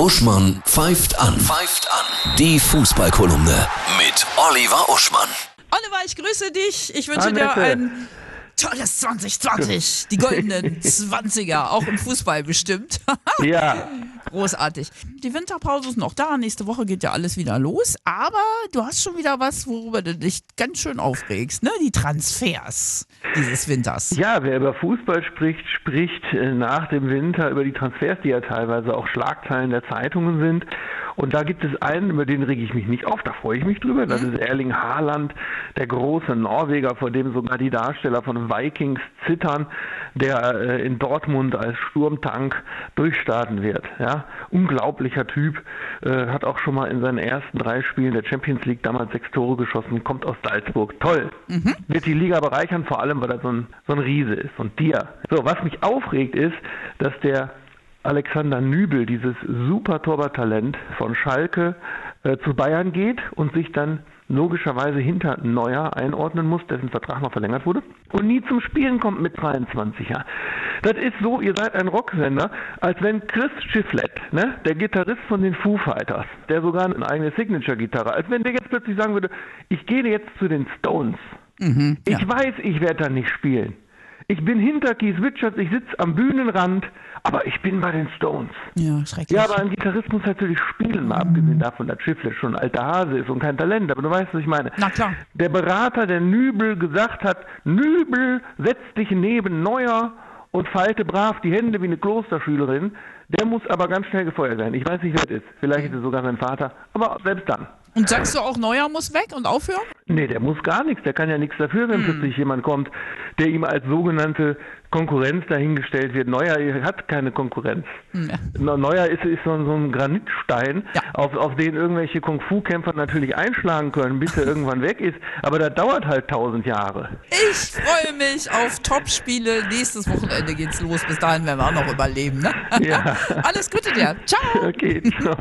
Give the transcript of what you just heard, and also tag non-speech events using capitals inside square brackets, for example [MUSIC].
Uschmann pfeift an. Pfeift an. Die Fußballkolumne mit Oliver Uschmann. Oliver, ich grüße dich. Ich wünsche dir Annette. ein tolles 2020. Die goldenen [LAUGHS] 20er, auch im Fußball bestimmt. Ja, [LAUGHS] Großartig. Die Winterpause ist noch da. Nächste Woche geht ja alles wieder los. Aber du hast schon wieder was, worüber du dich ganz schön aufregst. Ne? Die Transfers dieses Winters. ja, wer über Fußball spricht, spricht äh, nach dem Winter über die Transfers, die ja teilweise auch Schlagzeilen der Zeitungen sind. Und da gibt es einen, über den rege ich mich nicht auf, da freue ich mich drüber. Das ist Erling Haaland, der große Norweger, vor dem sogar die Darsteller von Vikings zittern, der äh, in Dortmund als Sturmtank durchstarten wird. Ja, unglaublicher Typ, äh, hat auch schon mal in seinen ersten drei Spielen der Champions League damals sechs Tore geschossen, kommt aus Salzburg. Toll. Wird die Liga bereichern, vor allem, weil er so ein, so ein Riese ist, so ein Tier. So, was mich aufregt ist, dass der Alexander Nübel, dieses super Torwarttalent von Schalke, äh, zu Bayern geht und sich dann logischerweise hinter Neuer einordnen muss, dessen Vertrag noch verlängert wurde, und nie zum Spielen kommt mit 23 Jahren. Das ist so, ihr seid ein Rocksender, als wenn Chris Chiflett, ne, der Gitarrist von den Foo Fighters, der sogar eine eigene Signature-Gitarre, als wenn der jetzt plötzlich sagen würde, ich gehe jetzt zu den Stones. Ich weiß, ich werde da nicht spielen. Ich bin hinter Keith Richards, ich sitze am Bühnenrand, aber ich bin bei den Stones. Ja, schrecklich. Ja, aber ein Gitarrist muss natürlich spielen, mal abgesehen davon, dass Schiffler schon ein alter Hase ist und kein Talent, aber du weißt, was ich meine. Na klar. Der Berater, der Nübel gesagt hat, Nübel, setz dich neben Neuer und falte brav die Hände wie eine Klosterschülerin, der muss aber ganz schnell gefeuert werden. Ich weiß nicht, wer es ist. Vielleicht ist es sogar sein Vater, aber selbst dann. Und sagst du auch, Neuer muss weg und aufhören? Nee, der muss gar nichts. Der kann ja nichts dafür, wenn plötzlich jemand kommt, der ihm als sogenannte Konkurrenz dahingestellt wird. Neuer hat keine Konkurrenz. Ne- Neuer ist, ist so, ein- so ein Granitstein, Ja. auf, auf den irgendwelche Kung-Fu-Kämpfer natürlich einschlagen können, bis er [LAUGHS] irgendwann weg ist. Aber das dauert halt tausend Jahre. Ich freue mich auf Topspiele. Nächstes Wochenende geht's los. Bis dahin werden wir auch noch überleben. Ne? Ja. [LAUGHS] Alles Gute dir. Ciao. Okay, ciao.